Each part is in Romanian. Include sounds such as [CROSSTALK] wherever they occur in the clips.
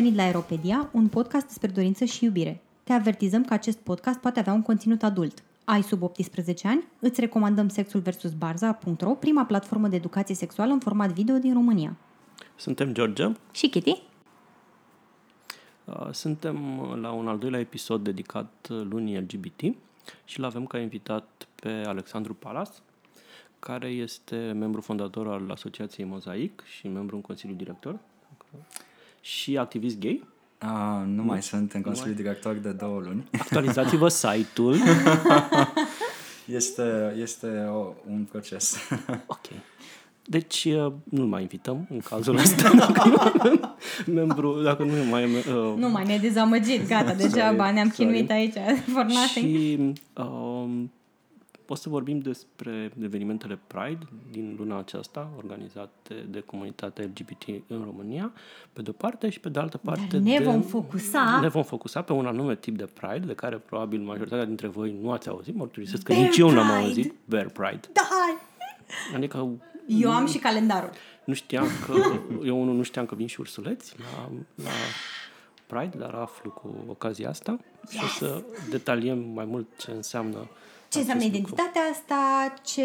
venit la Aeropedia, un podcast despre dorință și iubire. Te avertizăm că acest podcast poate avea un conținut adult. Ai sub 18 ani? Îți recomandăm Sexul vs. Barza.ro, prima platformă de educație sexuală în format video din România. Suntem George. Și Kitty? Uh, Suntem la un al doilea episod dedicat lunii LGBT și l-avem ca invitat pe Alexandru Palas, care este membru fondator al Asociației Mozaic și membru în Consiliul Director și activist gay. A, nu mai sunt în Consiliul Director de două luni. Actualizați-vă [LAUGHS] site-ul. [LAUGHS] Este, este o, un proces. [LAUGHS] Ok. Deci uh, nu-l mai invităm în cazul ăsta dacă nu avem membru, dacă nu mai uh, Nu mai ne-ai dezamăgit, gata, degeaba ne-am sorry. chinuit aici. For nothing. Și um, o să vorbim despre evenimentele Pride din luna aceasta, organizate de comunitatea LGBT în România, pe de-o parte, și pe de altă parte... Dar ne de, vom focusa- Ne vom focusa pe un anume tip de Pride, de care probabil majoritatea dintre voi nu ați auzit, mărturisesc că Bear nici eu n-am Pride! auzit. Bear Pride. Da! Adică Eu am și calendarul. nu știam că, eu unul nu știam că vin și ursuleți la, la Pride, dar aflu cu ocazia asta și o să detaliem mai mult ce înseamnă Ce înseamnă acest lucru. identitatea asta, ce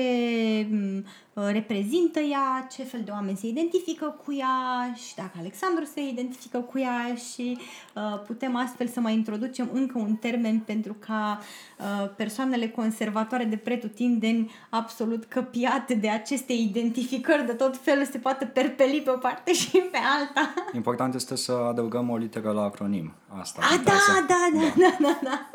m, reprezintă ea, ce fel de oameni se identifică cu ea și dacă Alexandru se identifică cu ea și uh, putem astfel să mai introducem încă un termen pentru ca uh, persoanele conservatoare de pretutindeni absolut căpiate de aceste identificări de tot felul se poată perpeli pe o parte [LAUGHS] și pe alta. Important este să adăugăm o literă la acronim. Asta. A, da, contează. da, da, da, da, da.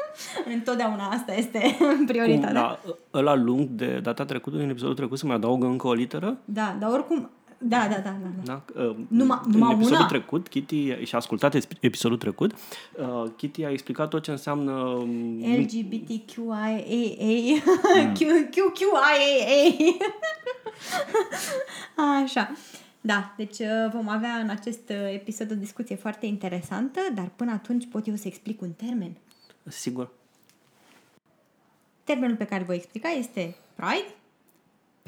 Întotdeauna asta este [LAUGHS] Cum, prioritatea. la ăla lung de data trecută, din episodul trecut, să mai adaugă încă o literă? Da, dar oricum... Da, da, da, da. da. Da? Uh, Numai- în numai episodul una? trecut, Kitty și-a ascultat es- episodul trecut, uh, Kitty a explicat tot ce înseamnă um, LGBTQIAA Q, QQIAA [LAUGHS] Așa. Da, deci uh, vom avea în acest uh, episod o discuție foarte interesantă, dar până atunci pot eu să explic un termen. Sigur. Termenul pe care îl voi explica este Pride,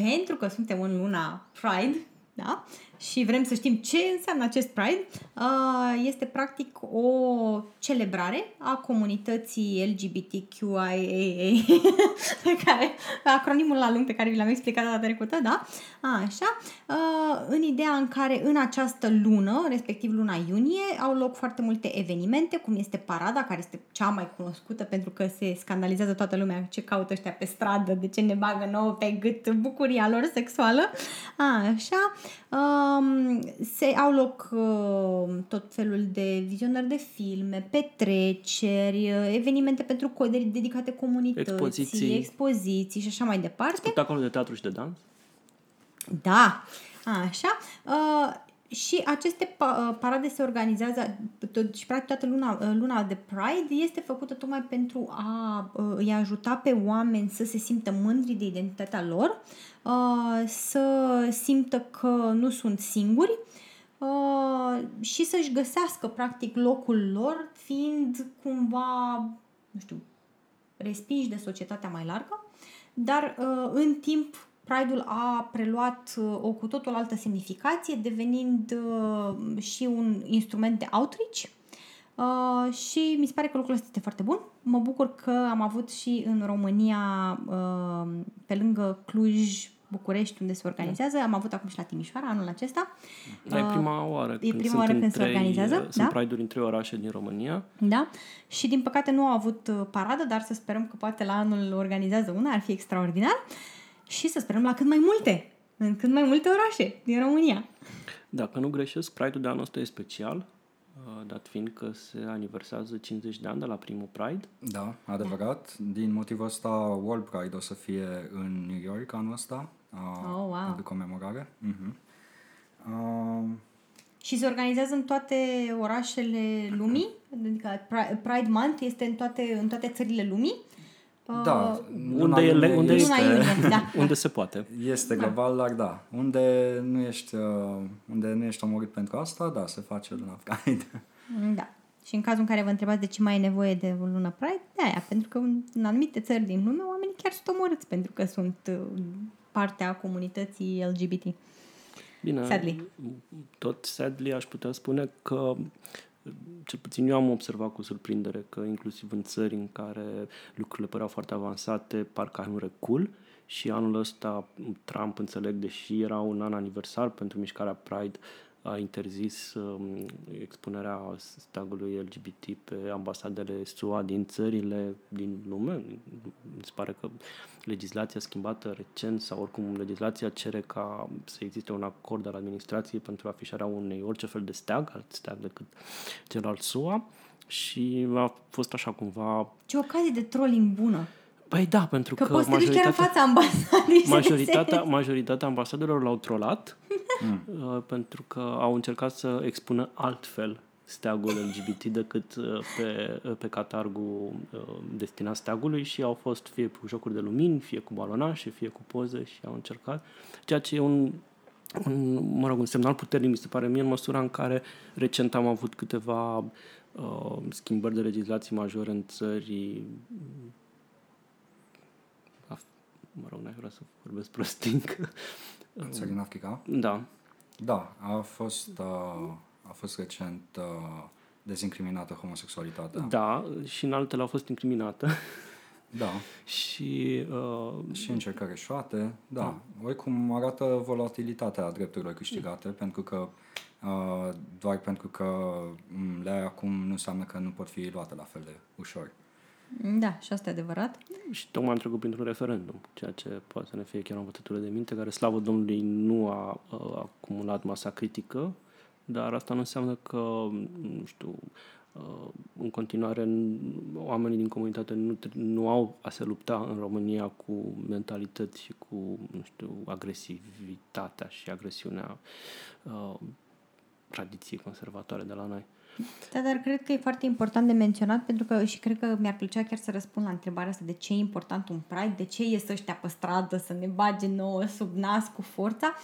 pentru că suntem în luna Pride, da? Și vrem să știm ce înseamnă acest Pride. Uh, Este practic o celebrare a comunității LGBTQIAA, [LAUGHS] pe care, acronimul la lung pe care vi l-am explicat data trecută, da? Așa. Uh, În ideea în care în această lună, respectiv luna iunie, au loc foarte multe evenimente, cum este parada, care este cea mai cunoscută pentru că se scandalizează toată lumea ce caută ăștia pe stradă, de ce ne bagă nouă pe gât bucuria lor sexuală. Așa. Um, se au loc uh, tot felul de vizionări de filme, petreceri, uh, evenimente pentru coderi dedicate comunității, Expoziții. expoziții și așa mai departe. Spectacolul de teatru și de dans? Da, așa. Uh, și aceste pa- uh, parade se organizează tot, și practic toată luna, uh, luna de Pride este făcută tocmai pentru a uh, îi ajuta pe oameni să se simtă mândri de identitatea lor, uh, să simtă că nu sunt singuri uh, și să-și găsească practic locul lor fiind cumva, nu știu, respinși de societatea mai largă, dar uh, în timp Pride-ul a preluat uh, o cu totul altă semnificație, devenind uh, și un instrument de outreach uh, și mi se pare că lucrul ăsta este foarte bun. Mă bucur că am avut și în România, uh, pe lângă Cluj, București, unde se organizează. Am avut acum și la Timișoara anul acesta. Da, e prima oară e când prima sunt oară în când se trei, organizează, uh, Sunt da? Pride-uri în trei orașe din România. Da? Și din păcate nu au avut uh, paradă, dar să sperăm că poate la anul organizează una, ar fi extraordinar. Și să sperăm la cât mai multe, în cât mai multe orașe din România. Dacă nu greșesc, Pride-ul de anul ăsta e special, uh, dat fiind că se aniversează 50 de ani de la primul Pride. Da, adevărat. Din motivul ăsta, World Pride o să fie în New York anul ăsta. uh, Oh, wow. De comemorare. Uh-huh. Uh, Și se organizează în toate orașele lumii, adică Pri- Pride Month este în toate, în toate țările lumii. Da, Unde luna e, iunie unde Luna este, iunie, da. [LAUGHS] [LAUGHS] unde se poate. Este global, dar da. Unde nu ești, uh, unde nu ești omorât pentru asta, da, se face luna Pride. Da. Și în cazul în care vă întrebați de ce mai e nevoie de o lună Pride, de aia, pentru că în, în anumite țări din lume oamenii chiar sunt omorâți pentru că sunt uh, partea comunității LGBT. Bine, Sadly. tot sadly aș putea spune că cel puțin eu am observat cu surprindere că inclusiv în țări în care lucrurile păreau foarte avansate, parcă nu recul și anul ăsta Trump, înțeleg, deși era un an aniversar pentru mișcarea Pride, a interzis um, expunerea steagului LGBT pe ambasadele SUA din țările din lume. Mi se pare că legislația schimbată recent sau oricum legislația cere ca să existe un acord al administrației pentru afișarea unei orice fel de steag, alt steag decât cel al SUA și a fost așa cumva... Ce ocazie de trolling bună! Păi da, pentru că, că, că majoritatea, chiar în fața ambasadei majoritatea, majoritatea ambasadelor l-au trolat [LAUGHS] uh, pentru că au încercat să expună altfel steagul LGBT decât uh, pe, uh, pe catargul uh, destinat steagului și au fost fie cu jocuri de lumini, fie cu balonașe, fie cu poze și au încercat, ceea ce e un, un, mă rog, un semnal puternic, mi se pare mie, în măsura în care recent am avut câteva uh, schimbări de legislații majore în țări mă rog, n-ai vrea să vorbesc prostic. Țări în Africa? Da. Da, a fost, uh, a fost recent uh, dezincriminată homosexualitatea. Da, și în altele a fost incriminată. Da. [LAUGHS] și... Uh, și încercări eșuate, da. da. Oricum arată volatilitatea drepturilor câștigate, pentru că uh, doar pentru că le ai acum nu înseamnă că nu pot fi luate la fel de ușor. Da, și asta e adevărat. Și tocmai am trecut printr-un referendum, ceea ce poate să ne fie chiar o învățătură de minte, care, slavă Domnului, nu a, a acumulat masa critică, dar asta nu înseamnă că, nu știu, în continuare oamenii din comunitate nu, nu au a se lupta în România cu mentalități și cu, nu știu, agresivitatea și agresiunea uh, tradiției conservatoare de la noi. Da, dar cred că e foarte important de menționat pentru că și cred că mi-ar plăcea chiar să răspund la întrebarea asta de ce e important un Pride, de ce ies ăștia pe stradă să ne bage nouă sub nas cu forța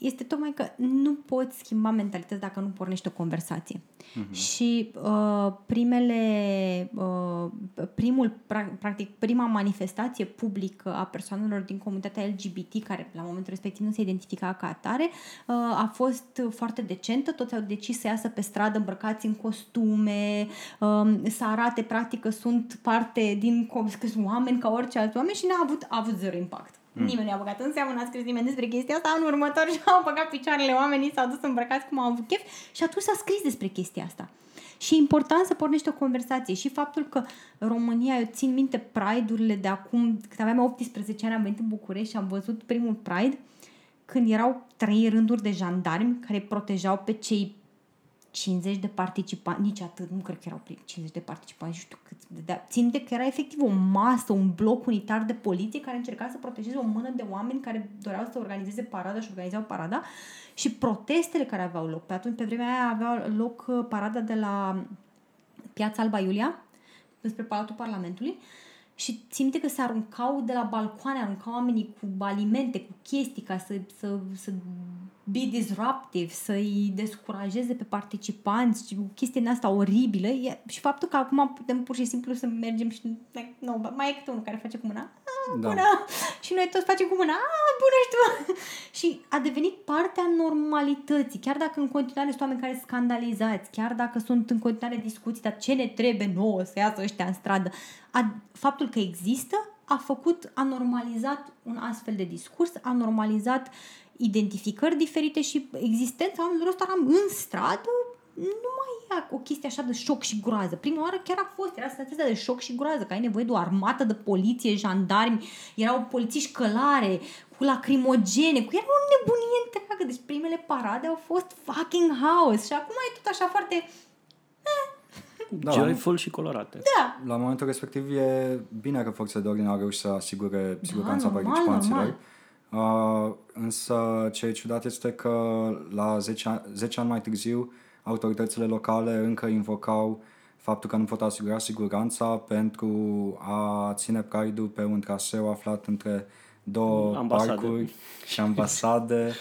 este tocmai că nu poți schimba mentalități dacă nu pornești o conversație. Uh-huh. Și uh, primele, uh, primul, pra- practic, prima manifestație publică a persoanelor din comunitatea LGBT, care la momentul respectiv nu se identifica ca atare, uh, a fost foarte decentă. Toți au decis să iasă pe stradă îmbrăcați în costume, uh, să arate practic că sunt parte din că sunt oameni ca orice alți oameni și n-a avut, a avut zero impact. Mm. Nimeni nu a băgat în seamă, n-a scris nimeni despre chestia asta. În următor [LAUGHS] și-au băgat picioarele oamenii, s-au dus îmbrăcați cum au avut chef și atunci s-a scris despre chestia asta. Și e important să pornești o conversație. Și faptul că România, eu țin minte Pride-urile de acum, când aveam 18 ani, am venit în București și am văzut primul Pride, când erau trei rânduri de jandarmi care protejau pe cei 50 de participanți, nici atât, nu cred că erau 50 de participanți, nu știu cât. De, țin de că era efectiv o masă, un bloc unitar de poliție care încerca să protejeze o mână de oameni care doreau să organizeze parada și organizau parada și protestele care aveau loc. Pe atunci, pe vremea aia avea loc uh, parada de la Piața Alba Iulia, despre Palatul Parlamentului și simte că se aruncau de la balcoane, aruncau oamenii cu alimente, cu chestii ca să, să, să be disruptive, să-i descurajeze pe participanți, și chestia din asta oribilă e, și faptul că acum putem pur și simplu să mergem și nu, mai e câte unul care face cu mâna, ah, da. bună, și noi toți facem cu mâna, ah, bună și tu. [LAUGHS] și a devenit partea normalității, chiar dacă în continuare sunt oameni care scandalizați, chiar dacă sunt în continuare discuții, dar ce ne trebuie nouă să iasă ăștia în stradă, a, faptul că există a făcut, a normalizat un astfel de discurs, a normalizat identificări diferite și existența oamenilor ăsta în stradă nu mai e o chestie așa de șoc și groază. Prima oară chiar a fost, era senzația de șoc și groază, că ai nevoie de o armată de poliție, jandarmi, erau polițiști călare, cu lacrimogene, cu era o nebunie întreagă. Deci primele parade au fost fucking house și acum e tot așa foarte... Eh. Da, Joyful și colorate. Da. La momentul respectiv e bine că forțele de ordine au reușit să asigure siguranța da, participanților. Normal. Uh, însă ce e ciudat este că la 10 ani, 10 ani mai târziu autoritățile locale încă invocau faptul că nu pot asigura siguranța pentru a ține Pride-ul pe un traseu aflat între două ambasade. parcuri [LAUGHS] și ambasade.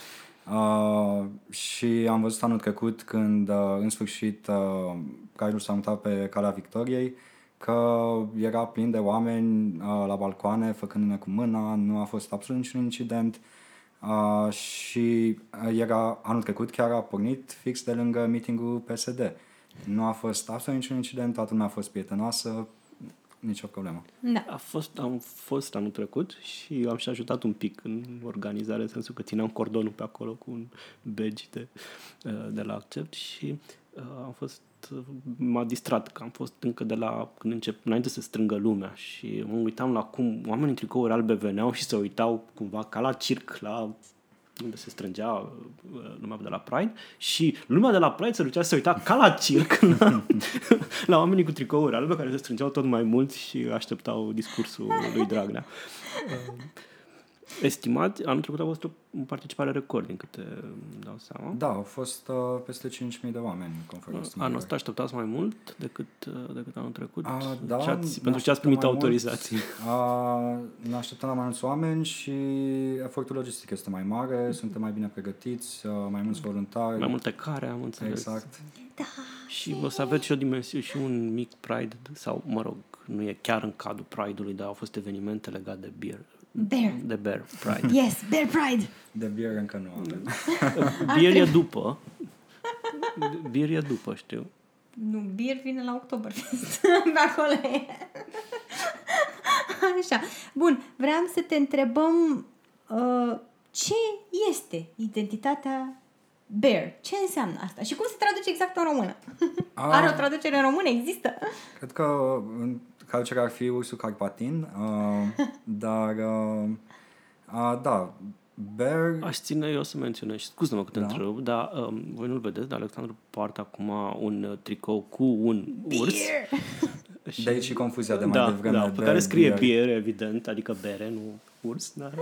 Uh, și am văzut anul trecut când uh, în sfârșit uh, Pride-ul s-a mutat pe calea Victoriei că era plin de oameni uh, la balcoane făcându-ne cu mâna, nu a fost absolut niciun incident uh, și era anul trecut chiar a pornit fix de lângă meetingul PSD. Nu a fost absolut niciun incident, toată lumea a fost prietenoasă, nicio problemă. Da. A fost, am fost anul trecut și am și ajutat un pic în organizare, în sensul că țineam cordonul pe acolo cu un badge de, uh, de la Accept și uh, am fost m-a distrat că am fost încă de la când încep, înainte să strângă lumea și mă uitam la cum oamenii în tricouri albe veneau și se uitau cumva ca la circ la unde se strângea uh, lumea de la Pride și lumea de la Pride se ducea să se uita ca la circ [LAUGHS] la, la oamenii cu tricouri albe care se strângeau tot mai mult și așteptau discursul lui Dragnea. [LAUGHS] Uh, estimat, anul trecut a fost o participare record, din câte îmi dau seama. Da, au fost uh, peste 5.000 de oameni, conform Anul ăsta așteptați mai mult decât, uh, decât anul trecut? A, da, ce ați, pentru ce ați primit autorizații? A, ne așteptăm la mai mulți oameni și efortul logistic este mai mare, suntem mai bine pregătiți, uh, mai mulți voluntari. Mai multe care, am înțeles. Exact. Da. Și o să aveți și o dimensiune, și un mic Pride, sau, mă rog, nu e chiar în cadrul Pride-ului, dar au fost evenimente legate de beer, Bear. de Bear Pride. [LAUGHS] Yes, Bear Pride. De beer încă nu avem. [LAUGHS] Beer e după. Beer e după, știu. Nu, beer vine la Oktoberfest. [LAUGHS] Pe acolo e. Așa. Bun, vreau să te întrebăm uh, ce este identitatea bear? Ce înseamnă asta? Și cum se traduce exact în română? A. [LAUGHS] Are o traducere în română? Există? Cred că în traducerea ar fi ursul carpatin, uh, [LAUGHS] dar uh, uh, da, bear... Aș ține eu să menționez, scuză-mă că te Da. întreb, dar um, voi nu-l vedeți, dar Alexandru poartă acum un uh, tricou cu un urs. Beer. [LAUGHS] Și, De aici și confuzia de mai da, devreme. da, pe bear, care scrie bear. beer, evident, adică bere, nu urs, dar...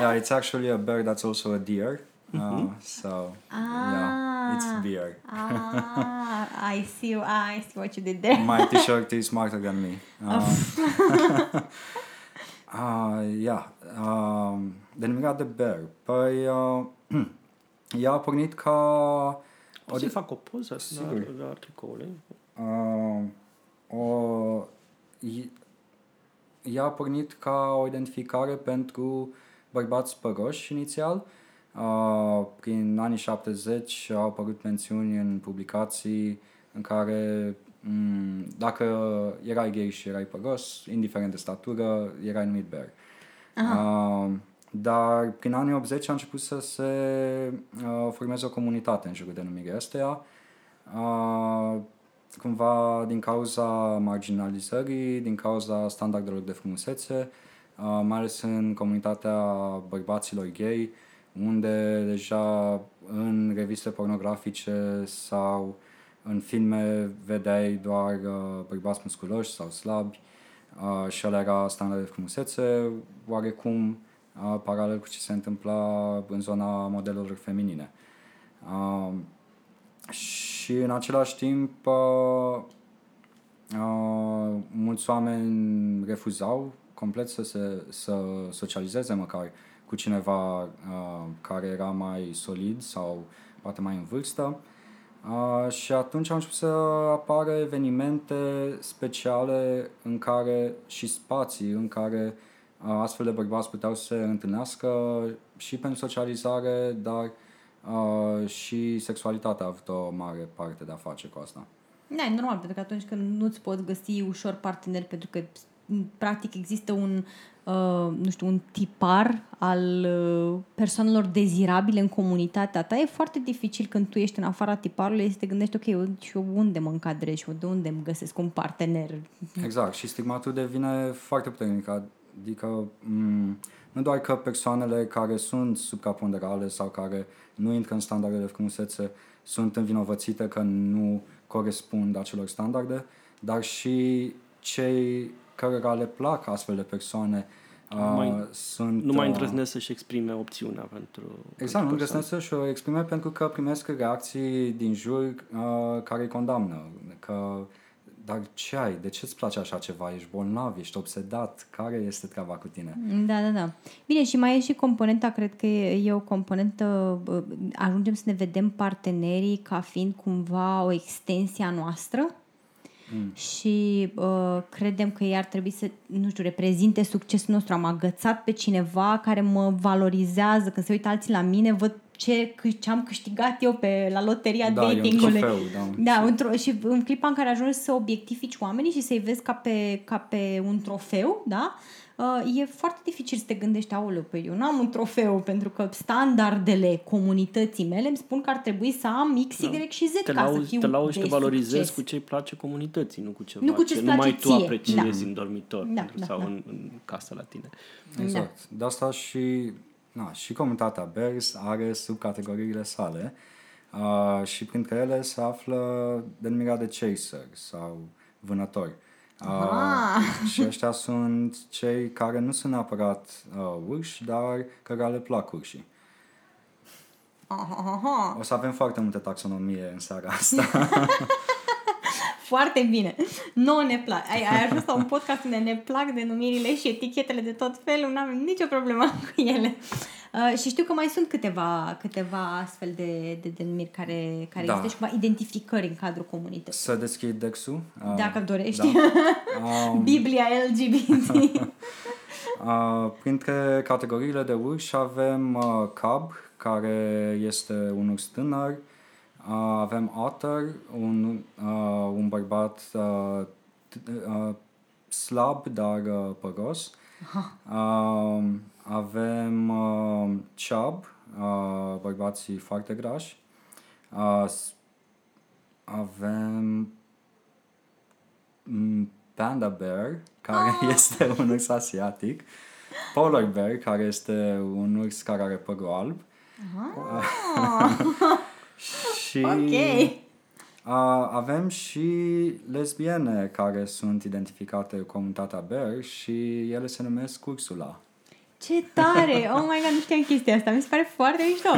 Yeah, it's actually a bear that's also a deer. Uh, so, yeah, it's beer. Ah, I [LAUGHS] see, I see what you did there. My [LAUGHS] t-shirt is smarter than me. Uh, uh, [LAUGHS] yeah. Um, denumirea de bear. Păi, uh, [CLEARS THROAT] ea a pornit ca... Poți să-i fac o poză la, Sigur. la tricoului? Uh, o, i- ea a pornit ca o identificare pentru bărbați păroși inițial. Uh, prin anii 70 au apărut mențiuni în publicații în care m, dacă erai gay și erai păros, indiferent de statură, erai numit bear. Uh, dar prin anii 80 a început să se uh, formeze o comunitate în jurul denumirii astea. Uh, cumva din cauza marginalizării, din cauza standardelor de frumusețe, uh, mai ales în comunitatea bărbaților gay, unde deja în reviste pornografice sau în filme vedeai doar uh, bărbați musculoși sau slabi uh, și ăla era standard de frumusețe, oarecum uh, paralel cu ce se întâmpla în zona modelelor feminine. Uh, și în același timp uh, uh, mulți oameni refuzau complet să se să socializeze măcar cu cineva uh, care era mai solid sau poate mai în vârstă. Uh, și atunci au început să apară evenimente speciale în care și spații în care uh, astfel de bărbați puteau să se întâlnească și pentru socializare, dar uh, și sexualitatea a avut o mare parte de a face cu asta. Da, e normal, pentru că atunci când nu-ți poți găsi ușor partener, pentru că m, practic există un, uh, nu știu, un tipar al uh, persoanelor dezirabile în comunitatea ta, e foarte dificil când tu ești în afara tiparului să te gândești, ok, eu, și eu unde mă încadrez și eu de unde îmi găsesc un partener. Exact, și stigmatul devine foarte puternic, adică m- nu doar că persoanele care sunt subcaponderale sau care nu intră în standardele de frumusețe sunt învinovățite că nu corespund acelor standarde, dar și cei cărora le plac astfel de persoane Nu mai- uh, sunt... Nu mai uh, îndrăznesc să-și exprime opțiunea pentru... Exact, nu pentru îndrăznesc să-și o exprime pentru că primesc reacții din jur uh, care îi condamnă. Că, dar ce ai? De ce îți place așa ceva? Ești bolnav? Ești obsedat? Care este treaba cu tine? Da, da, da. Bine, și mai e și componenta, cred că e, e o componentă, bă, ajungem să ne vedem partenerii ca fiind cumva o extensie a noastră mm. și uh, credem că ei ar trebui să, nu știu, reprezinte succesul nostru. Am agățat pe cineva care mă valorizează, când se uită alții la mine, văd ce, ce am câștigat eu pe la loteria Da, e un datingului. trofeu, da. Da, într-o, și în clipa în care ajungi să obiectifici oamenii și să-i vezi ca pe, ca pe un trofeu, da? Uh, e foarte dificil să te gândești, aoleu, păi eu nu am un trofeu pentru că standardele comunității mele îmi spun că ar trebui să am X, Y și Z Te ca să lauzi, fiu te lauzi și de te valorizezi succes. cu ce îi place comunității, nu cu ceva Nu cu ce ce-ți numai place tu ție. apreciezi Da. în dormitor Da, pentru- da, sau da. În, în casă la tine. Exact. De asta și, na, și comunitatea Bears are subcategoriile sale uh, și printre ele se află denumirea de chaser sau vânători. Uh, Ah. și ăștia sunt cei care nu sunt neapărat uh, urși, dar care le plac urșii. Aha, aha. O să avem foarte multe taxonomie în seara asta. [LAUGHS] Foarte bine. Nu ne plac. Ai, ai ajuns la un podcast unde ne plac denumirile și etichetele de tot felul, nu avem nicio problemă [LAUGHS] cu ele. Uh, și știu că mai sunt câteva, câteva astfel de, de denumiri care, care Da. există și cumva identificări în cadrul comunității. să deschid Dexul. Uh, Dacă dorești. Da. [LAUGHS] Um, Biblia LGBT. [LAUGHS] Uh, printre categoriile de urși avem uh, cub, care este un urs tânăr, uh, avem otter, un, uh, un bărbat uh, t- uh, slab, dar uh, păros. Uh, avem uh, chub, uh, bărbații foarte grași. Uh, s- avem mm, Panda Bear, care [LAUGHS] este un urs asiatic. Polar Bear, care este un urs care are părul alb. [LAUGHS] și ok. A, avem și lesbiene care sunt identificate în comunitatea Bear și ele se numesc Ursula. Ce tare! Oh my god, nu știam chestia asta. Mi se pare foarte mișto.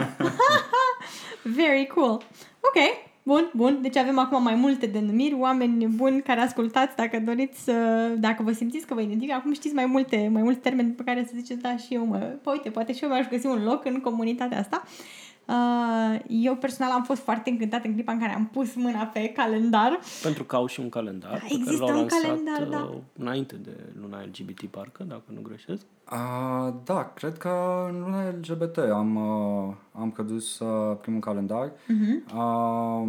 [LAUGHS] Very cool. Ok, bun, bun. Deci avem acum mai multe denumiri. Oameni buni care ascultați, dacă doriți să... Dacă vă simțiți că vă identifică, acum știți mai multe, mai multe termeni pe care să ziceți, da, și eu mă... Păi uite, poate și eu mi-aș găsi un loc în comunitatea asta. Uh, eu personal am fost foarte încântată în clipa în care am pus mâna pe calendar. Pentru că au și un calendar. Da, pe care există l-au un lansat, calendar, da. uh, Înainte de luna LGBT, parcă, dacă nu greșesc. Uh, da, cred că în luna LGBT am, uh, am produs uh, primul calendar. Uh-huh. Uh,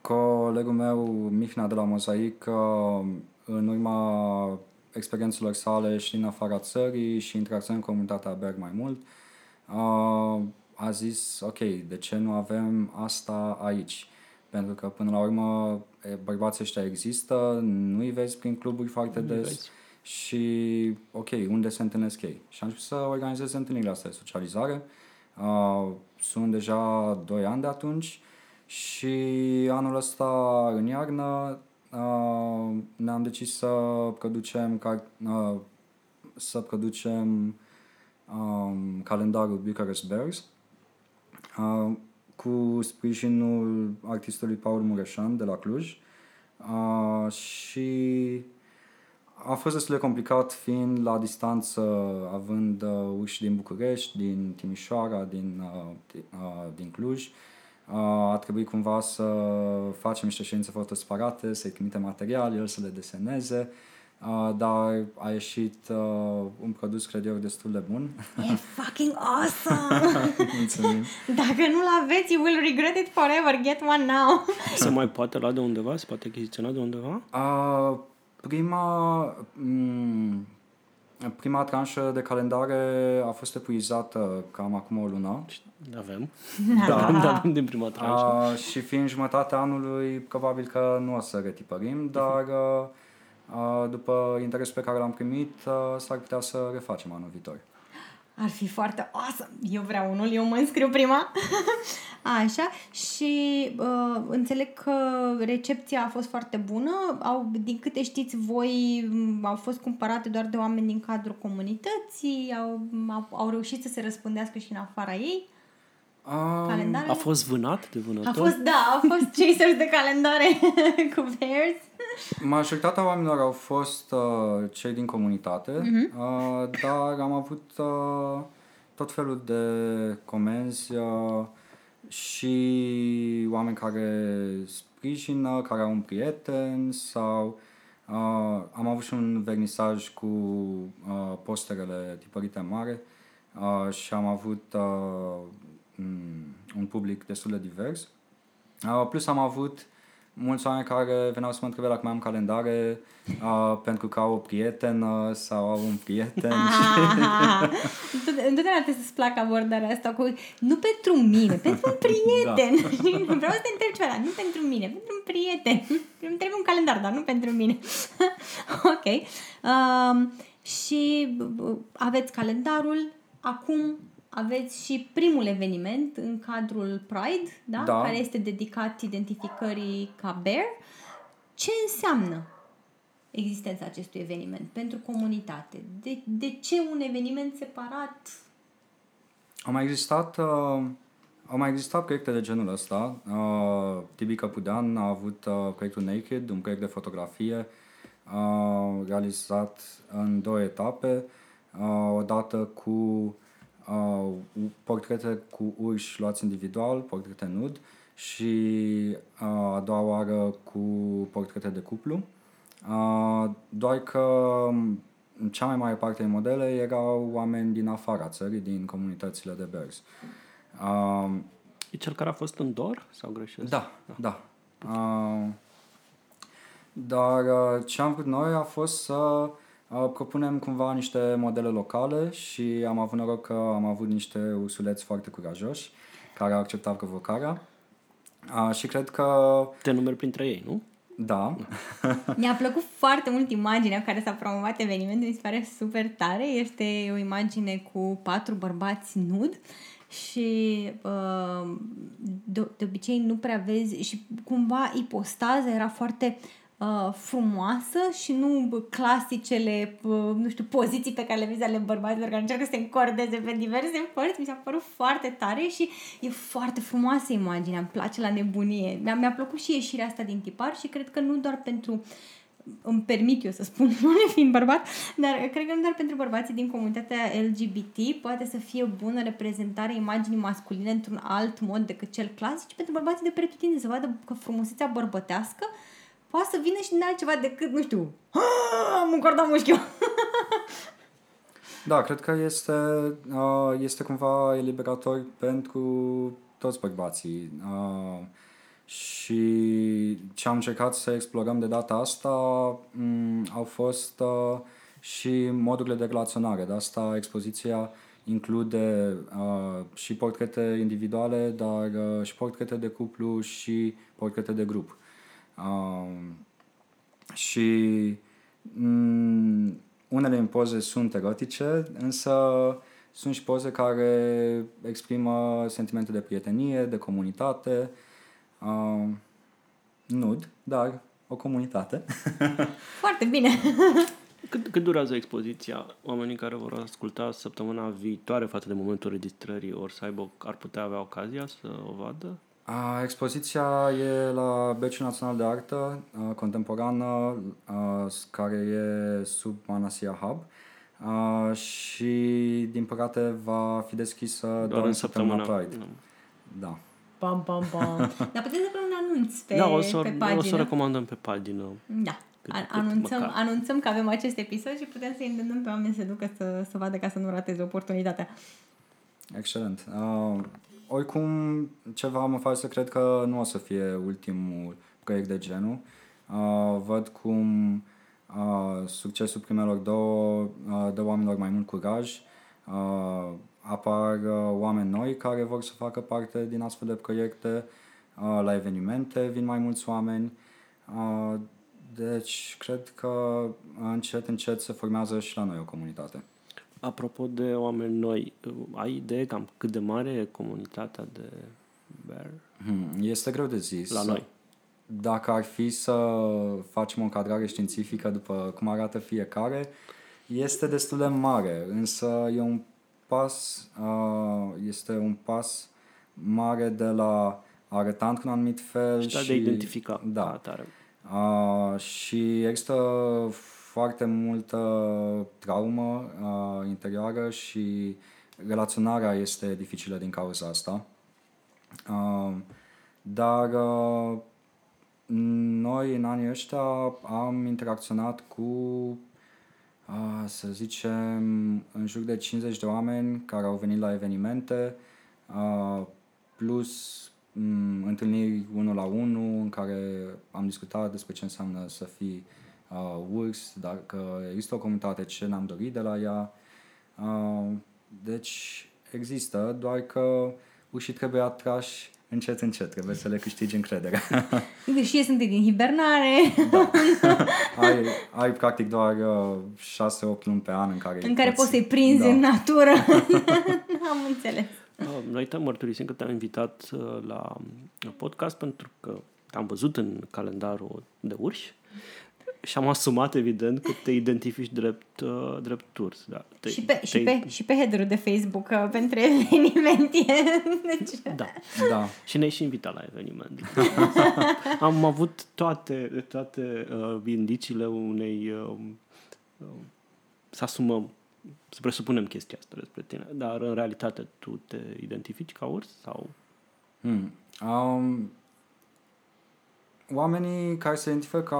colegul meu, Mihnea de la Mozaic, uh, în urma experiențelor sale și în afara țării și interacționând în comunitatea Berg mai mult, uh, a zis, ok, de ce nu avem asta aici? Pentru că, până la urmă, e, bărbații ăștia există, nu-i vezi prin cluburi foarte Nu-i des vezi. și, ok, unde se întâlnesc ei? Și am început să organizez întâlnirile astea de socializare. Uh, sunt deja 2 ani de atunci și anul ăsta, în iarnă, uh, ne-am decis să producem, car- uh, să producem um, calendarul Bucharest Bears uh, cu sprijinul artistului Paul Mureșan de la Cluj uh, și a fost destul de complicat fiind la distanță, având uh, uși din București, din Timișoara, din, uh, di- uh, din Cluj. Uh, a trebuit cumva să facem niște ședințe foarte separate, să-i trimitem material, el să le deseneze, uh, dar a ieșit uh, un produs, cred eu, destul de bun. E fucking awesome! [LAUGHS] Mulțumim! Dacă nu-l aveți, you will regret it forever. Get one now. [LAUGHS] Se mai poate lua de undeva? Se poate achiziționa de undeva? Uh, prima, m- prima tranșă de calendare a fost epuizată cam acum o lună. Avem. [LAUGHS] Da. Avem, da, avem din prima tranșă. Uh, și fiind jumătatea anului, probabil că nu o să retipărim, dar uh, uh, după interesul pe care l-am primit, uh, s-ar putea să refacem anul viitor. Ar fi foarte awesome. Eu vreau unul, eu mă înscriu prima. [LAUGHS] Așa, și uh, înțeleg că recepția a fost foarte bună. Au, din câte știți voi, m, au fost cumpărate doar de oameni din cadrul comunității, au, au, au reușit să se răspândească și în afara ei. Uh, Calendarele. A fost vânat de vânător? A fost, da, au fost [LAUGHS] chasers de calendare [LAUGHS] cu bears. Majoritatea oamenilor au fost uh, cei din comunitate, uh, dar am avut uh, tot felul de comenzi uh, și oameni care sprijină, care au un prieten sau uh, am avut și un vernisaj cu uh, posterele tipărite în mare uh, și am avut uh, un public destul de divers. Uh, plus am avut mulți oameni care veneau să mă întrebe dacă mai am calendare uh, pentru că au o prietenă sau au un prieten. Ah, întotdeauna trebuie să-ți placă abordarea asta cu nu pentru mine, pentru un prieten. Da. [LAUGHS] Vreau să te întreb ceva, nu pentru mine, pentru un prieten. Îmi trebuie un calendar, dar nu pentru mine. [LAUGHS] ok. Um, și aveți calendarul. Acum aveți și primul eveniment în cadrul Pride, da? da. care este dedicat identificării ca bear. Ce înseamnă existența acestui eveniment pentru comunitate? De, de ce un eveniment separat? Au mai existat, uh, au mai existat proiecte de genul ăsta. Uh, Tibi Căpudean a avut uh, proiectul Naked, un proiect de fotografie uh, realizat în două etape. Uh, odată cu uh, portrete cu urși luați individual, portrete nud și uh, a doua oară cu portrete de cuplu. Uh, doar că um, în cea mai mare parte din modele erau oameni din afara țării, din comunitățile de berzi. Uh, e cel care a fost în Dor sau greșesc? Da, da. da. Uh, dar uh, ce am vrut noi a fost să propunem cumva niște modele locale și am avut noroc că am avut niște ursuleți foarte curajoși care au acceptat provocarea. și cred că... Te numeri printre ei, nu? Da. [LAUGHS] Mi-a plăcut foarte mult imaginea care s-a promovat evenimentul, mi se pare super tare. Este o imagine cu patru bărbați nud și uh, de, de obicei nu prea vezi și cumva ipostaza era foarte uh, frumoasă și nu clasicele, uh, nu știu, poziții pe care le vezi ale bărbaților care încearcă să se încordeze pe diverse părți. Mi s-a părut foarte tare și e foarte frumoasă imaginea, îmi place la nebunie. Mi-a, mi-a plăcut și ieșirea asta din tipar și cred că nu doar pentru îmi permit eu să spun, [LAUGHS] nu fiind bărbat, dar cred că nu doar pentru bărbații din comunitatea LGBT poate să fie bună reprezentare imaginii masculine într-un alt mod decât cel clasic, ci pentru bărbații de pretutindeni să vadă că frumusețea bărbătească poate să vină și din altceva decât, nu știu, [GASPS] am încordat mușchiul. da, cred că este, uh, este cumva eliberator pentru toți bărbații. Uh, și ce am încercat să explorăm de data asta um, au fost uh, și modurile de relaționare. De asta expoziția include uh, și portrete individuale, dar uh, și portrete de cuplu și portrete de grup. Um, și mm, unele în poze sunt erotice, însă sunt și poze care exprimă sentimente de prietenie, de comunitate, uh, nud, dar o comunitate. [LAUGHS] Foarte bine! [LAUGHS] Cât, cât durează expoziția? Oamenii care vor asculta săptămâna viitoare față de momentul registrării ori să aibă, ar putea avea ocazia să o vadă? A, expoziția e la Beciul Național de Artă a, Contemporană, a, care e sub Manasia Hub. A, și, din păcate, va fi deschisă doar, doar în săptămâna, săptămâna Pride. Da. da. Pam, pam, pam. [LAUGHS] Dar puteți să un anunț pe, da, o să, pe pagină. o să recomandăm pe pagină. Da. Cât, anunțăm, cât anunțăm că avem acest episod și putem să-i îndemnăm pe oameni să ducă să, să vadă ca să nu rateze oportunitatea. Excelent. Uh, oricum, ceva mă face să cred că nu o să fie ultimul proiect de genul. Uh, văd cum uh, succesul primelor două uh, dă oamenilor mai mult curaj. Uh, apar uh, oameni noi care vor să facă parte din astfel de proiecte. Uh, la evenimente vin mai mulți oameni. Uh, deci, cred că încet, încet se formează și la noi o comunitate. Apropo de oameni noi, ai idee cam cât de mare e comunitatea de bear? Hmm, este greu de zis. La noi. Dacă ar fi să facem o încadrare științifică după cum arată fiecare, este destul de mare, însă e un pas, uh, este un pas mare de la a arăta într-un anumit fel și, și de identifica da. Tare. Uh, și există foarte multă traumă uh, interioară și relaționarea este dificilă din cauza asta. Uh, dar uh, noi în anii ăștia am interacționat cu uh, să zicem, în jur de 50 de oameni care au venit la evenimente, uh, plus um, întâlniri unul la unul în care am discutat despre ce înseamnă să fii uh, urs, dacă există o comunitate, ce ne-am dorit de la ea. Uh, deci există, doar că urșii trebuie atrași încet, încet, trebuie să le câștigi încrederea. [LAUGHS] Deși sunt în hibernare. Da. [LAUGHS] ai, ai practic doar uh, 6-8 luni pe an în care În care poți, poți să-i prinzi da. în natură. [LAUGHS] Am înțeles. Uh, noi te mărturisim că te-am invitat uh, la podcast pentru că am văzut în calendarul de urși și am asumat, evident, că te identifici drept, uh, drept turs. Da. Te, și, pe, te... și, pe, și pe header de Facebook uh, pentru evenimente. [LAUGHS] deci... Da. [LAUGHS] da. Și ne-ai și invitat la eveniment. [LAUGHS] am avut toate, toate uh, indiciile unei... Uh, uh, să asumăm, să presupunem chestia asta despre tine. Dar, în realitate, tu te identifici ca urs sau... Hmm. Um, oamenii care se identifică ca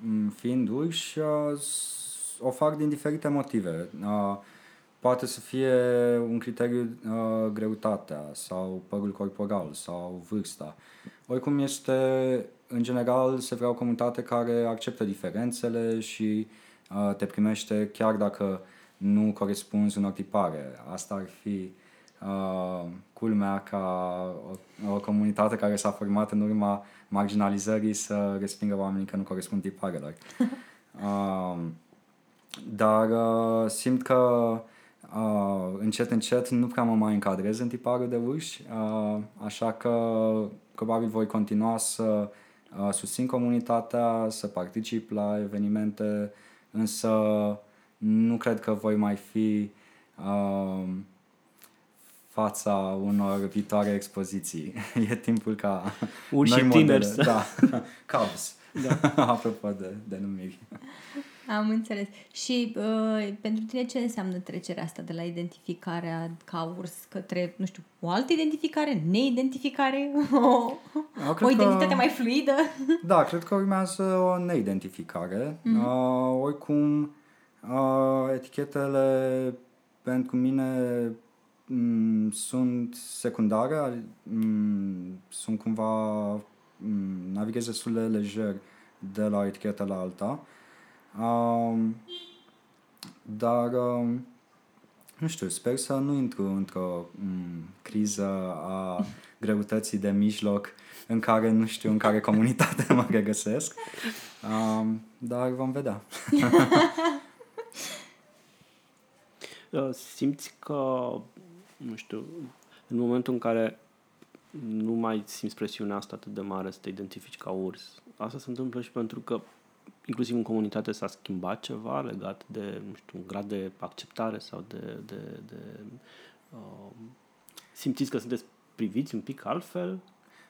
mm, fiind urși uh, o fac din diferite motive. Uh, poate să fie un criteriu uh, greutatea sau părul corporal sau vârsta. Oricum este, în general, se vrea o comunitate care acceptă diferențele și te primește chiar dacă nu corespunzi unor tipare. Asta ar fi uh, culmea ca o, o comunitate care s-a format în urma marginalizării să respingă oamenii că nu corespund tiparelor. [LAUGHS] uh, dar uh, simt că uh, încet, încet nu prea mă mai încadrez în tiparul de urși, uh, așa că probabil voi continua să uh, susțin comunitatea, să particip la evenimente, însă nu cred că voi mai fi uh, fața unor viitoare expoziții. [LAUGHS] e timpul ca Urși noi tineri. Da, [LAUGHS] Cubs. Da. [LAUGHS] Apropo de denumiri. Am înțeles. Și uh, pentru tine ce înseamnă trecerea asta de la identificarea ca urs către, nu știu, o altă identificare, neidentificare, o, da, o identitate că, mai fluidă? Da, cred că urmează o neidentificare. Mm-hmm. Uh, oricum, uh, etichetele pentru mine mm, sunt secundare, mm, sunt cumva mm, navighez destul de lejer de la o etichetă la alta. Um, dar um, nu știu, sper să nu intru într-o um, criză a greutății de mijloc în care nu știu în care comunitate mă regăsesc. Um, dar vom vedea. [LAUGHS] [LAUGHS] Simți că nu știu, în momentul în care nu mai simți presiunea asta atât de mare să te identifici ca urs, asta se întâmplă și pentru că inclusiv în comunitate s-a schimbat ceva legat de, nu știu, un grad de acceptare sau de... de, de uh, simțiți că sunteți priviți un pic altfel?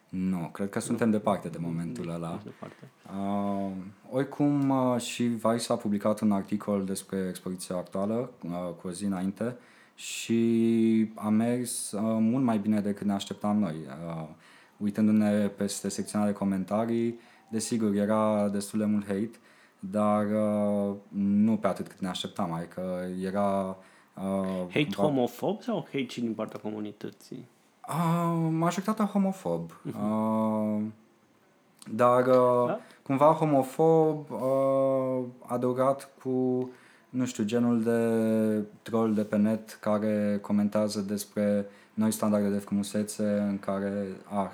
Nu, cred că suntem departe de momentul ăla. Departe. Uh, oricum, uh, și Vice a publicat un articol despre expoziția actuală uh, cu o zi înainte și a mers uh, mult mai bine decât ne așteptam noi. Uh, uitându-ne peste secțiunea de comentarii, desigur, era destul de mult hate, dar uh, nu pe atât cât ne așteptam, adică era... Uh, hate va... homofob sau hate și din partea comunității? Uh, majoritatea homofob. Uh-huh. [LAUGHS] Uh, dar uh, da? cumva homofob uh, adăugat cu nu știu, genul de troll de pe net care comentează despre noi standarde de frumusețe în care, ah,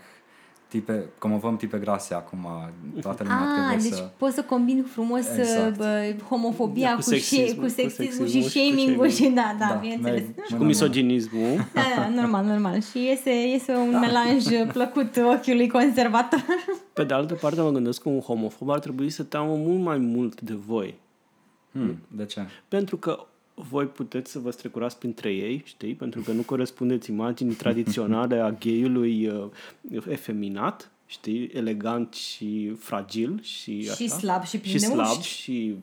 tipe, promovăm tipe grase acum, toată lumea ah, trebuie deci să... poți să combini frumos exact. bă, homofobia da, cu, sexism, cu, sexismul, cu sexismul și shaming-ul și, da, da, da bineînțeles. Și cu misoginismul. Da, da, normal, normal. Și iese, iese un da. melanj plăcut ochiului conservator. Pe de altă parte mă gândesc că un homofob ar trebui să teamă mult mai mult de voi Hmm, de ce? Pentru că voi puteți să vă strecurați printre ei, știi? Pentru că nu corespundeți imaginii tradiționale a gayului uh, efeminat, știi? Elegant și fragil și Și așa. slab și plin și de slab mușchi. și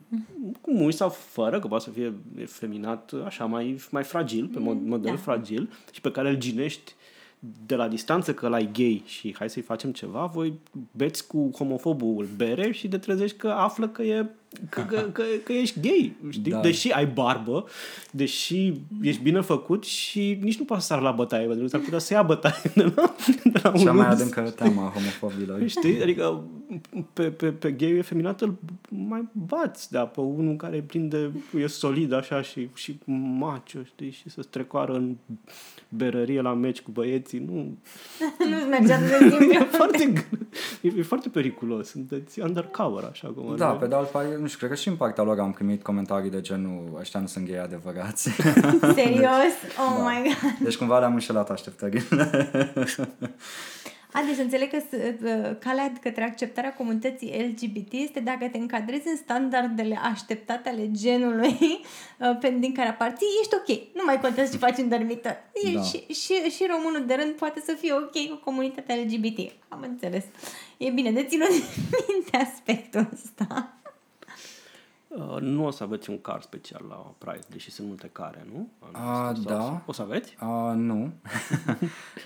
cu mușchi sau fără, că poate să fie efeminat așa mai, mai fragil, pe mod, model da. fragil și pe care îl ginești de la distanță că l-ai gay și hai să-i facem ceva, voi beți cu homofobul bere și de trezești că află că e că, că, că, că ești gay, știi? Da. Deși ai barbă, deși ești bine făcut și nici nu poți să sar la bătaie, pentru că s-ar putea să ia bătaie de la, de la Cea mai adâncă teama homofobilor. [LAUGHS] Știi? Adică pe, pe, pe gay efeminat îl mai bați, da, pe unul care e plin de, e solid așa și, și macho, știi? Și să strecoară în berărie la meci cu băieții, nu... [LAUGHS] Nu-ți mergea de [LAUGHS] e, foarte, e, e foarte periculos, sunteți undercover, așa cum Da, pe de altă parte, nu știu, cred că și în partea lor am primit comentarii de genul ăștia nu sunt gay adevărați. [LAUGHS] Serios? Oh da. my god. Deci cumva le-am înșelat așteptările. [LAUGHS] A, deci înțeleg că calea către acceptarea comunității LGBT este dacă te încadrezi în standardele așteptate ale genului [LAUGHS] uh, din care aparții, ești ok. Nu mai contează ce faci în dormitor. Da. Și, și, și românul de rând poate să fie ok cu comunitatea LGBT. Am înțeles. E bine de ținut minte aspectul ăsta. Uh, nu o să aveți un car special la Pride, deși sunt multe care, nu? Uh, da. O să aveți? Uh, nu.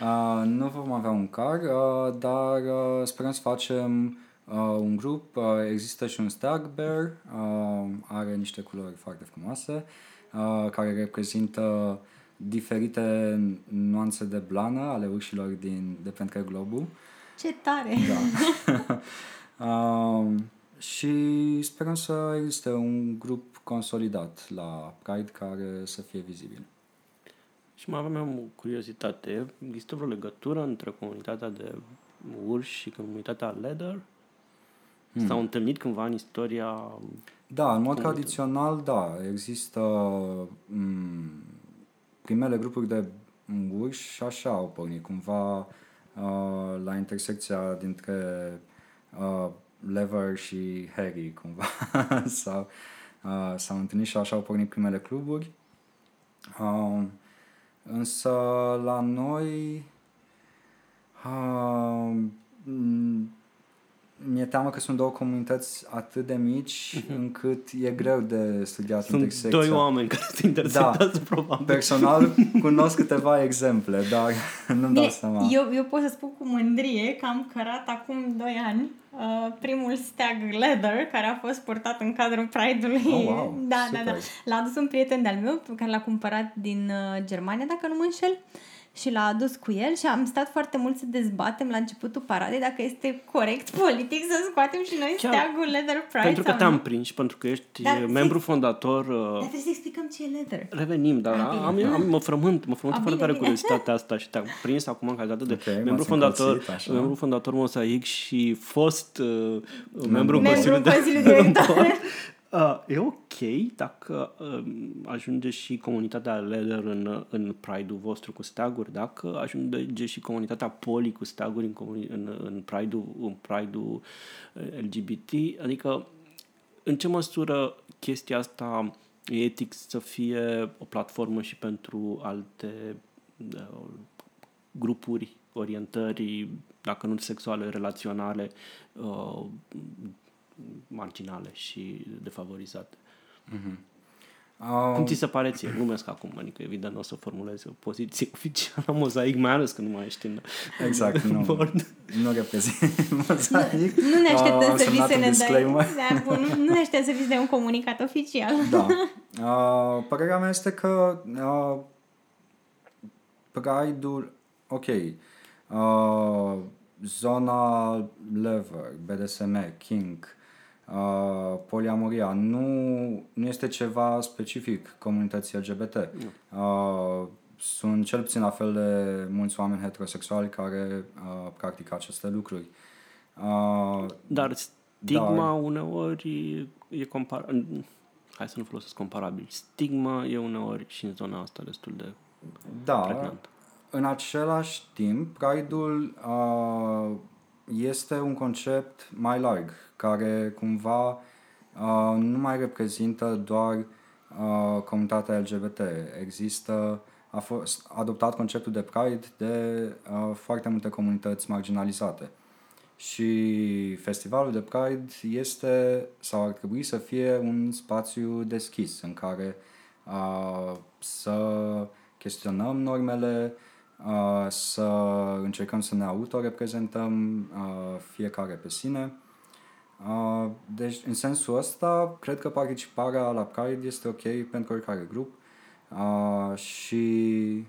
uh, [LAUGHS] nu vom avea un car, uh, dar uh, sperăm să facem uh, un grup. Uh, există și un Stag Bear, uh, are niște culori foarte frumoase, uh, care reprezintă diferite nuanțe de blană ale urșilor din, de pe întreg globul. Ce tare! Da. uh, [LAUGHS] [LAUGHS] și sperăm să existe un grup consolidat la Pride care să fie vizibil. Și mai aveam o curiozitate. Există vreo legătură între comunitatea de urși și comunitatea leather? Hmm. S-au întâlnit cândva în istoria... Da, în mod tradițional, da. Există m- mm, primele grupuri de urși și așa au pornit, cumva uh, la intersecția dintre uh, Lever și Harry cumva [LAUGHS] sau uh, s-au întâlnit și așa au pornit primele cluburi. Uh, însă la noi uh, mi-e teamă că sunt două comunități atât de mici uh-huh. încât e greu de studiat sunt intersecția. doi oameni care se intersectează da, probabil. Personal [LAUGHS] cunosc câteva exemple, dar [LAUGHS] nu-mi dau seama. Eu, eu pot să spun cu mândrie că am cărat acum 2 ani uh, primul stag leather care a fost portat în cadrul Pride-ului. Oh, wow. [LAUGHS] da, da, da. L-a adus un prieten de-al meu care l-a cumpărat din uh, Germania, dacă nu mă înșel. Uh, și l-a adus cu el și am stat foarte mult să dezbatem la începutul paradei dacă este corect [LAUGHS] politic să scoatem și noi Chiar, steagul Leather Pride. Pentru că te-am prins și pentru că ești dar membru zi, fondator. Uh, dar trebuie să explicăm ce e Leather. Revenim, dar ah, am, am, am, mă frământ, mă frământ foarte tare curiozitatea asta și te-am prins acum în calitate de okay, membru fondator, membru fondator Mosaic și fost uh, membru, membru [LAUGHS] în Consiliul Director. Uh, e ok dacă uh, ajunge și comunitatea Leather în, în Pride-ul vostru cu steaguri, dacă ajunge și comunitatea Poli cu steaguri în, comuni- în, în Pride-ul, în Pride-ul uh, LGBT, adică în ce măsură chestia asta e etic să fie o platformă și pentru alte uh, grupuri, orientări, dacă nu sexuale, relaționale, uh, marginale și defavorizate. Mm-hmm. Um... Cum ți se pare ție? Glumesc acum, adică evident nu o să formulezi o poziție [LAUGHS] oficială la mozaic, mai ales că nu mai ești în Exact, nu. Board. Nu reprezint [LAUGHS] mozaic. Nu, nu ne așteptăm uh, să vi să ne dai. Da, bun, nu, nu ne așteptăm să vi să dai un comunicat oficial. Da. Uh, părerea mea este că uh, Pride-ul, ok, uh, zona Lever, BDSM, King, Uh, poliamoria nu, nu este ceva specific comunității LGBT. Uh, sunt cel puțin la fel de mulți oameni heterosexuali care uh, practică aceste lucruri. Uh, dar stigma dar... uneori e compar... Hai să nu folosesc comparabil. Stigma e uneori și în zona asta destul de da, pregnant. în același timp, Pride-ul uh, este un concept mai larg care cumva uh, nu mai reprezintă doar uh, comunitatea LGBT. Există, a fost adoptat conceptul de Pride de uh, foarte multe comunități marginalizate. Și festivalul de Pride este sau ar trebui să fie un spațiu deschis în care uh, să chestionăm normele, uh, să încercăm să ne autoreprezentăm uh, fiecare pe sine. Uh, deci, în sensul ăsta, cred că participarea la Pride este ok pentru oricare grup. Uh, și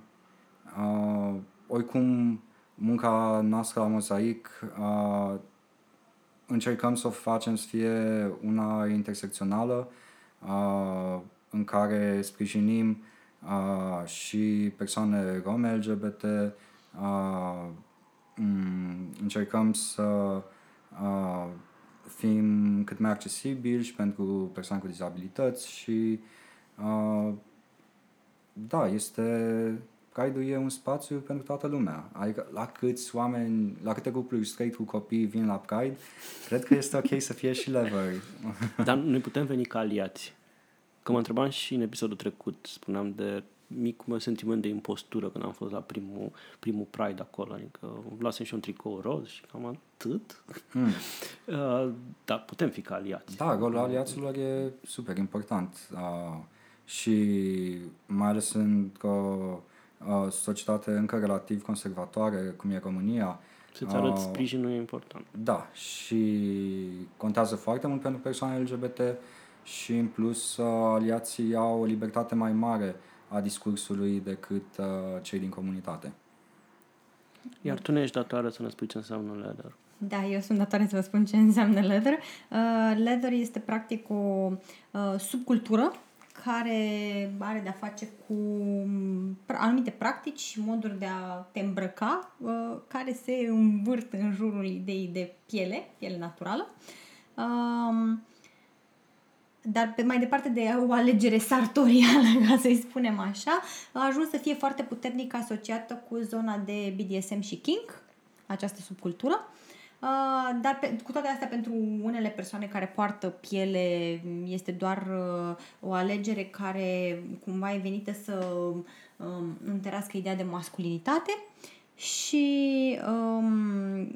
uh, oricum munca noastră la Mozaic uh, încercăm să o facem să fie una intersecțională uh, în care sprijinim uh, și persoane rome LGBT, uh, încercăm să uh, fim cât mai accesibili și pentru persoane cu dizabilități și uh, da, este Pride e un spațiu pentru toată lumea. Adică la câți oameni, la câte grupuri straight cu copii vin la Pride, cred că este ok să fie și lever. Dar noi putem veni ca aliați. Că mă întrebam și în episodul trecut, spuneam de mic mă sentiment de impostură când am fost la primul, primul Pride acolo, adică luasem și un tricou roz și cam atât. Mm. [LAUGHS] Uh, dar putem fi ca aliați. Da, rolul aliaților e super important uh, și mai ales într-o uh, societate încă relativ conservatoare, cum e România. Să-ți arăți uh, sprijinul e important. Da, și contează foarte mult pentru persoane LGBT și în plus uh, aliații au o libertate mai mare a discursului decât uh, cei din comunitate. Iar tu nu ești datoare să ne spui ce înseamnă leather. Da, eu sunt datoare să vă spun ce înseamnă leather. Uh, leather este practic o uh, subcultură care are de-a face cu mm, anumite practici și moduri de a te îmbrăca uh, care se învârt în jurul ideii de piele, piele naturală. Uh, dar pe mai departe de o alegere sartorială, [LAUGHS] ca să-i spunem așa, a ajuns să fie foarte puternic asociată cu zona de BDSM și kink, această subcultură. Uh, dar pe, cu toate astea, pentru unele persoane care poartă piele, este doar uh, o alegere care cumva e venită să um, întărească ideea de masculinitate și um,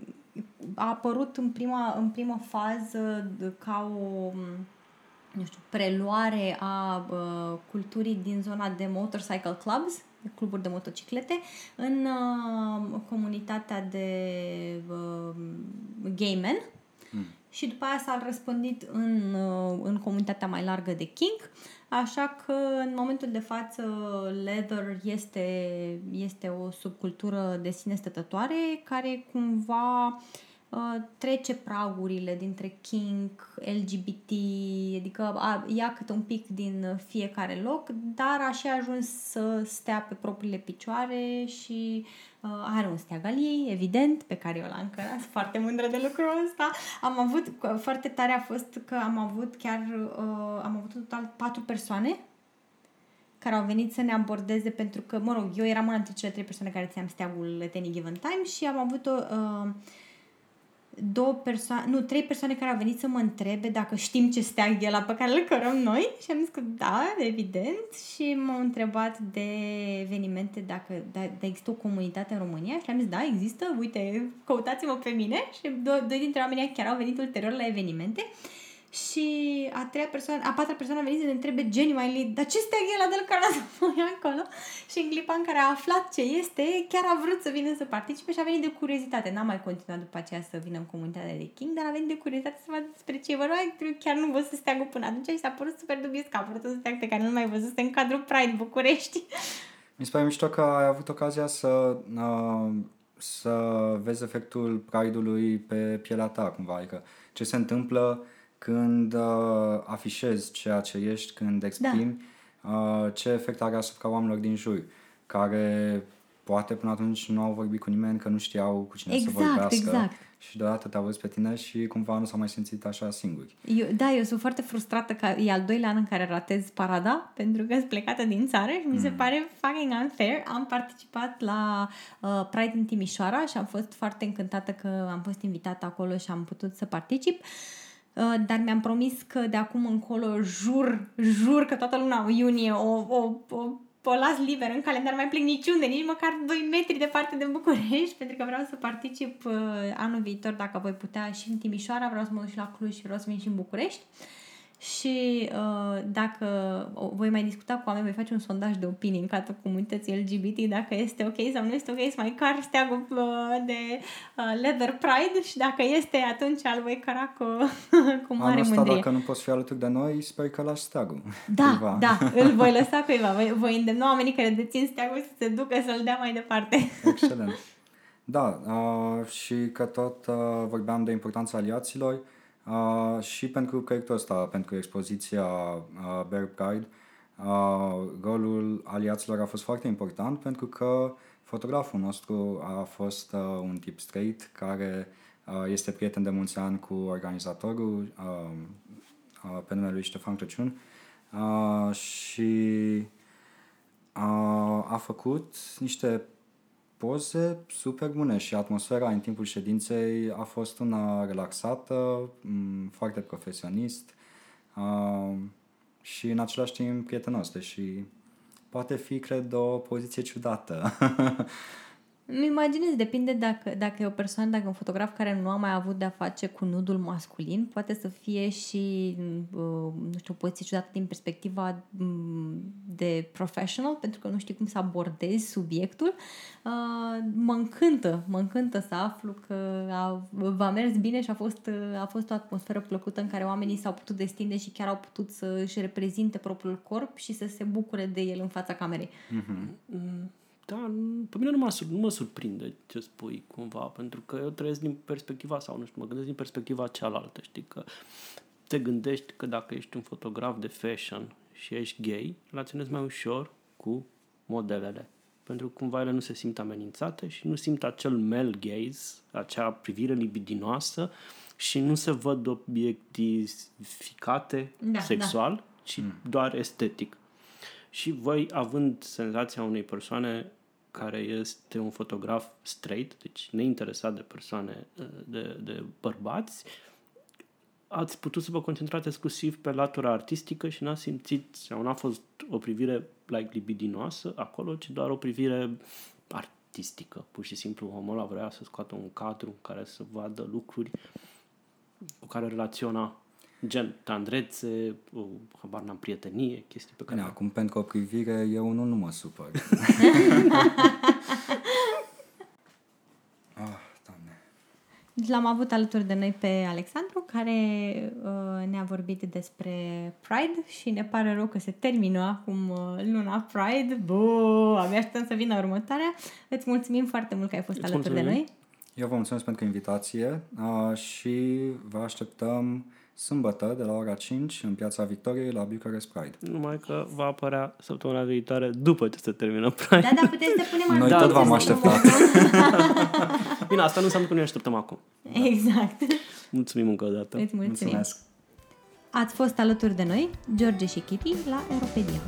a apărut în prima, în prima fază ca o nu știu, preluare a uh, culturii din zona de motorcycle clubs, de cluburi de motociclete, în uh, comunitatea de uh, gay men mm. și după aia s-a răspândit în, uh, în comunitatea mai largă de kink, așa că în momentul de față leather este, este o subcultură de sine stătătoare care cumva uh, Uh, trece pragurile dintre kink, LGBT, adică a, ia câte un pic din fiecare loc, dar a și ajuns să stea pe propriile picioare și uh, are un steag al ei, evident, pe care eu l-am încărat, sunt [LAUGHS] foarte mândră de lucrul ăsta. Am avut, foarte tare a fost că am avut chiar, uh, am avut total patru persoane care au venit să ne abordeze pentru că, mă rog, eu eram una dintre cele trei persoane care ți-am steagul at any given time și am avut o uh, două persoane, nu, trei persoane care au venit să mă întrebe dacă știm ce steag e la pe care îl cărăm noi și am zis că da, evident. Și m-au întrebat de evenimente dacă da, da există o comunitate în România? Și am zis da, există, uite, căutați-mă pe mine. Și doi, doi dintre oamenii chiar au venit ulterior la evenimente și a treia persoană, a patra persoană a venit să ne întrebe genuinely, dar ce steag e la de care a acolo? Și în clipa în care a aflat ce este, chiar a vrut să vină să participe și a venit de curiozitate. N-a mai continuat după aceea să vină în comunitatea de King, dar a venit de curiozitate să vadă despre ce vorba. Chiar nu văzut steagul până atunci și s-a părut super dubios că a vrut un steag pe care nu mai văzut în cadrul Pride București. Mi se pare mișto că ai avut ocazia să, uh, să vezi efectul Pride-ului pe pielea ta, cumva. Adică ce se întâmplă când uh, afișezi ceea ce ești, când exprimi, da. uh, ce efect are asupra oamenilor din jur, care poate până atunci nu au vorbit cu nimeni, că nu știau cu cine exact, să vorbească. Exact. Și deodată te-au văzut pe tine și cumva nu s-au mai simțit așa singuri. Eu, da, eu sunt foarte frustrată că e al doilea an în care ratez parada pentru că sunt plecată din țară și mm. mi se mm. pare fucking unfair. Am participat la uh, Pride în Timișoara și am fost foarte încântată că am fost invitată acolo și am putut să particip. Uh, Uh, dar mi-am promis că de acum încolo jur, jur că toată luna iunie o, o, o, o las liber în calendar, mai plec niciunde, nici măcar 2 metri departe de București, [LAUGHS] pentru că vreau să particip uh, anul viitor, dacă voi putea, și în Timișoara, vreau să mă duc și la Cluj și vreau să vin și în București. Și uh, dacă voi mai discuta cu oameni, voi face un sondaj de opinii în cadrul comunității LGBT, dacă este ok sau nu este ok să mai car steagul uh, de uh, Leather Pride și dacă este, atunci al voi căra cu, [LAUGHS] cu mare Anul ăsta, mândrie. dacă nu poți fi alături de noi, sper că lași steagul. [LAUGHS] Da, Cuiva. da, [LAUGHS] îl voi lăsa cuiva. Voi, voi îndemna oamenii care dețin steagul să se ducă să-l dea mai departe. Excelent. Da, uh, și că tot uh, vorbeam de importanța aliaților uh, și pentru proiectul ăsta, pentru expoziția uh, Bear Pride, uh, rolul aliaților a fost foarte important pentru că fotograful nostru a fost uh, un tip straight care uh, este prieten de mulți ani cu organizatorul uh, uh, pe numele lui Ștefan Crăciun uh, și a, a făcut niște poze super bune și atmosfera în timpul ședinței a fost una relaxată, m, foarte profesionist a, și în același timp prietenos, deși poate fi, cred, o poziție ciudată. [LAUGHS] Îmi imaginez, depinde dacă, dacă e o persoană, dacă e un fotograf care nu a mai avut de-a face cu nudul masculin, poate să fie și, uh, nu știu, o poziție ciudată din perspectiva um, de professional, pentru că nu știi cum să abordezi subiectul. Uh, mă încântă, mă încântă să aflu că a, v-a mers bine și a fost, a fost o atmosferă plăcută în care oamenii s-au putut destinde și chiar au putut să își reprezinte propriul corp și să se bucure de el în fața camerei. Da, nu- pe mine nu mă, sur- nu mă surprinde ce spui cumva, pentru că eu trăiesc din perspectiva, sau nu știu, mă gândesc din perspectiva cealaltă, știi, că te gândești că dacă ești un fotograf de fashion și ești gay, relaționezi mai ușor cu modelele. Pentru că cumva ele nu se simt amenințate și nu simt acel male gaze, acea privire libidinoasă și nu se văd obiectificate Da, sexual, ci doar estetic. Și voi, având senzația unei persoane care este un fotograf straight, deci neinteresat de persoane, de, de bărbați, ați putut să vă concentrați exclusiv pe latura artistică și n-ați simțit, sau n-a fost o privire like, libidinoasă acolo, ci doar o privire artistică. Pur și simplu omul ăla vrea să scoată un cadru în care să vadă lucruri cu care relaționa gen tandrețe, o, habar n-am, prietenie, chestii pe care... Bine, acum pentru o privire eu nu, nu mă supăr. [LAUGHS] ah, doamne. L-am avut alături de noi pe Alexandru, care uh, ne-a vorbit despre Pride și ne pare rău că se termină acum uh, luna Pride. Bă, abia așteptăm să vină următoarea. Îți mulțumim foarte mult că ai fost Îți alături de mulțumim. noi. Eu vă mulțumesc pentru invitație uh, și vă așteptăm sâmbătă de la ora 5 în Piața Victoriei la Bucharest Pride. Numai că va apărea săptămâna viitoare după ce se termină Pride. Da, da, puteți să punem Noi anunț tot v-am să- așteptat. [LAUGHS] Bine, asta nu înseamnă că nu ne așteptăm acum. Exact. Mulțumim încă o dată. Îți mulțumim. Mulțumesc! Ați fost alături de noi, George și Kitty, la Europedia.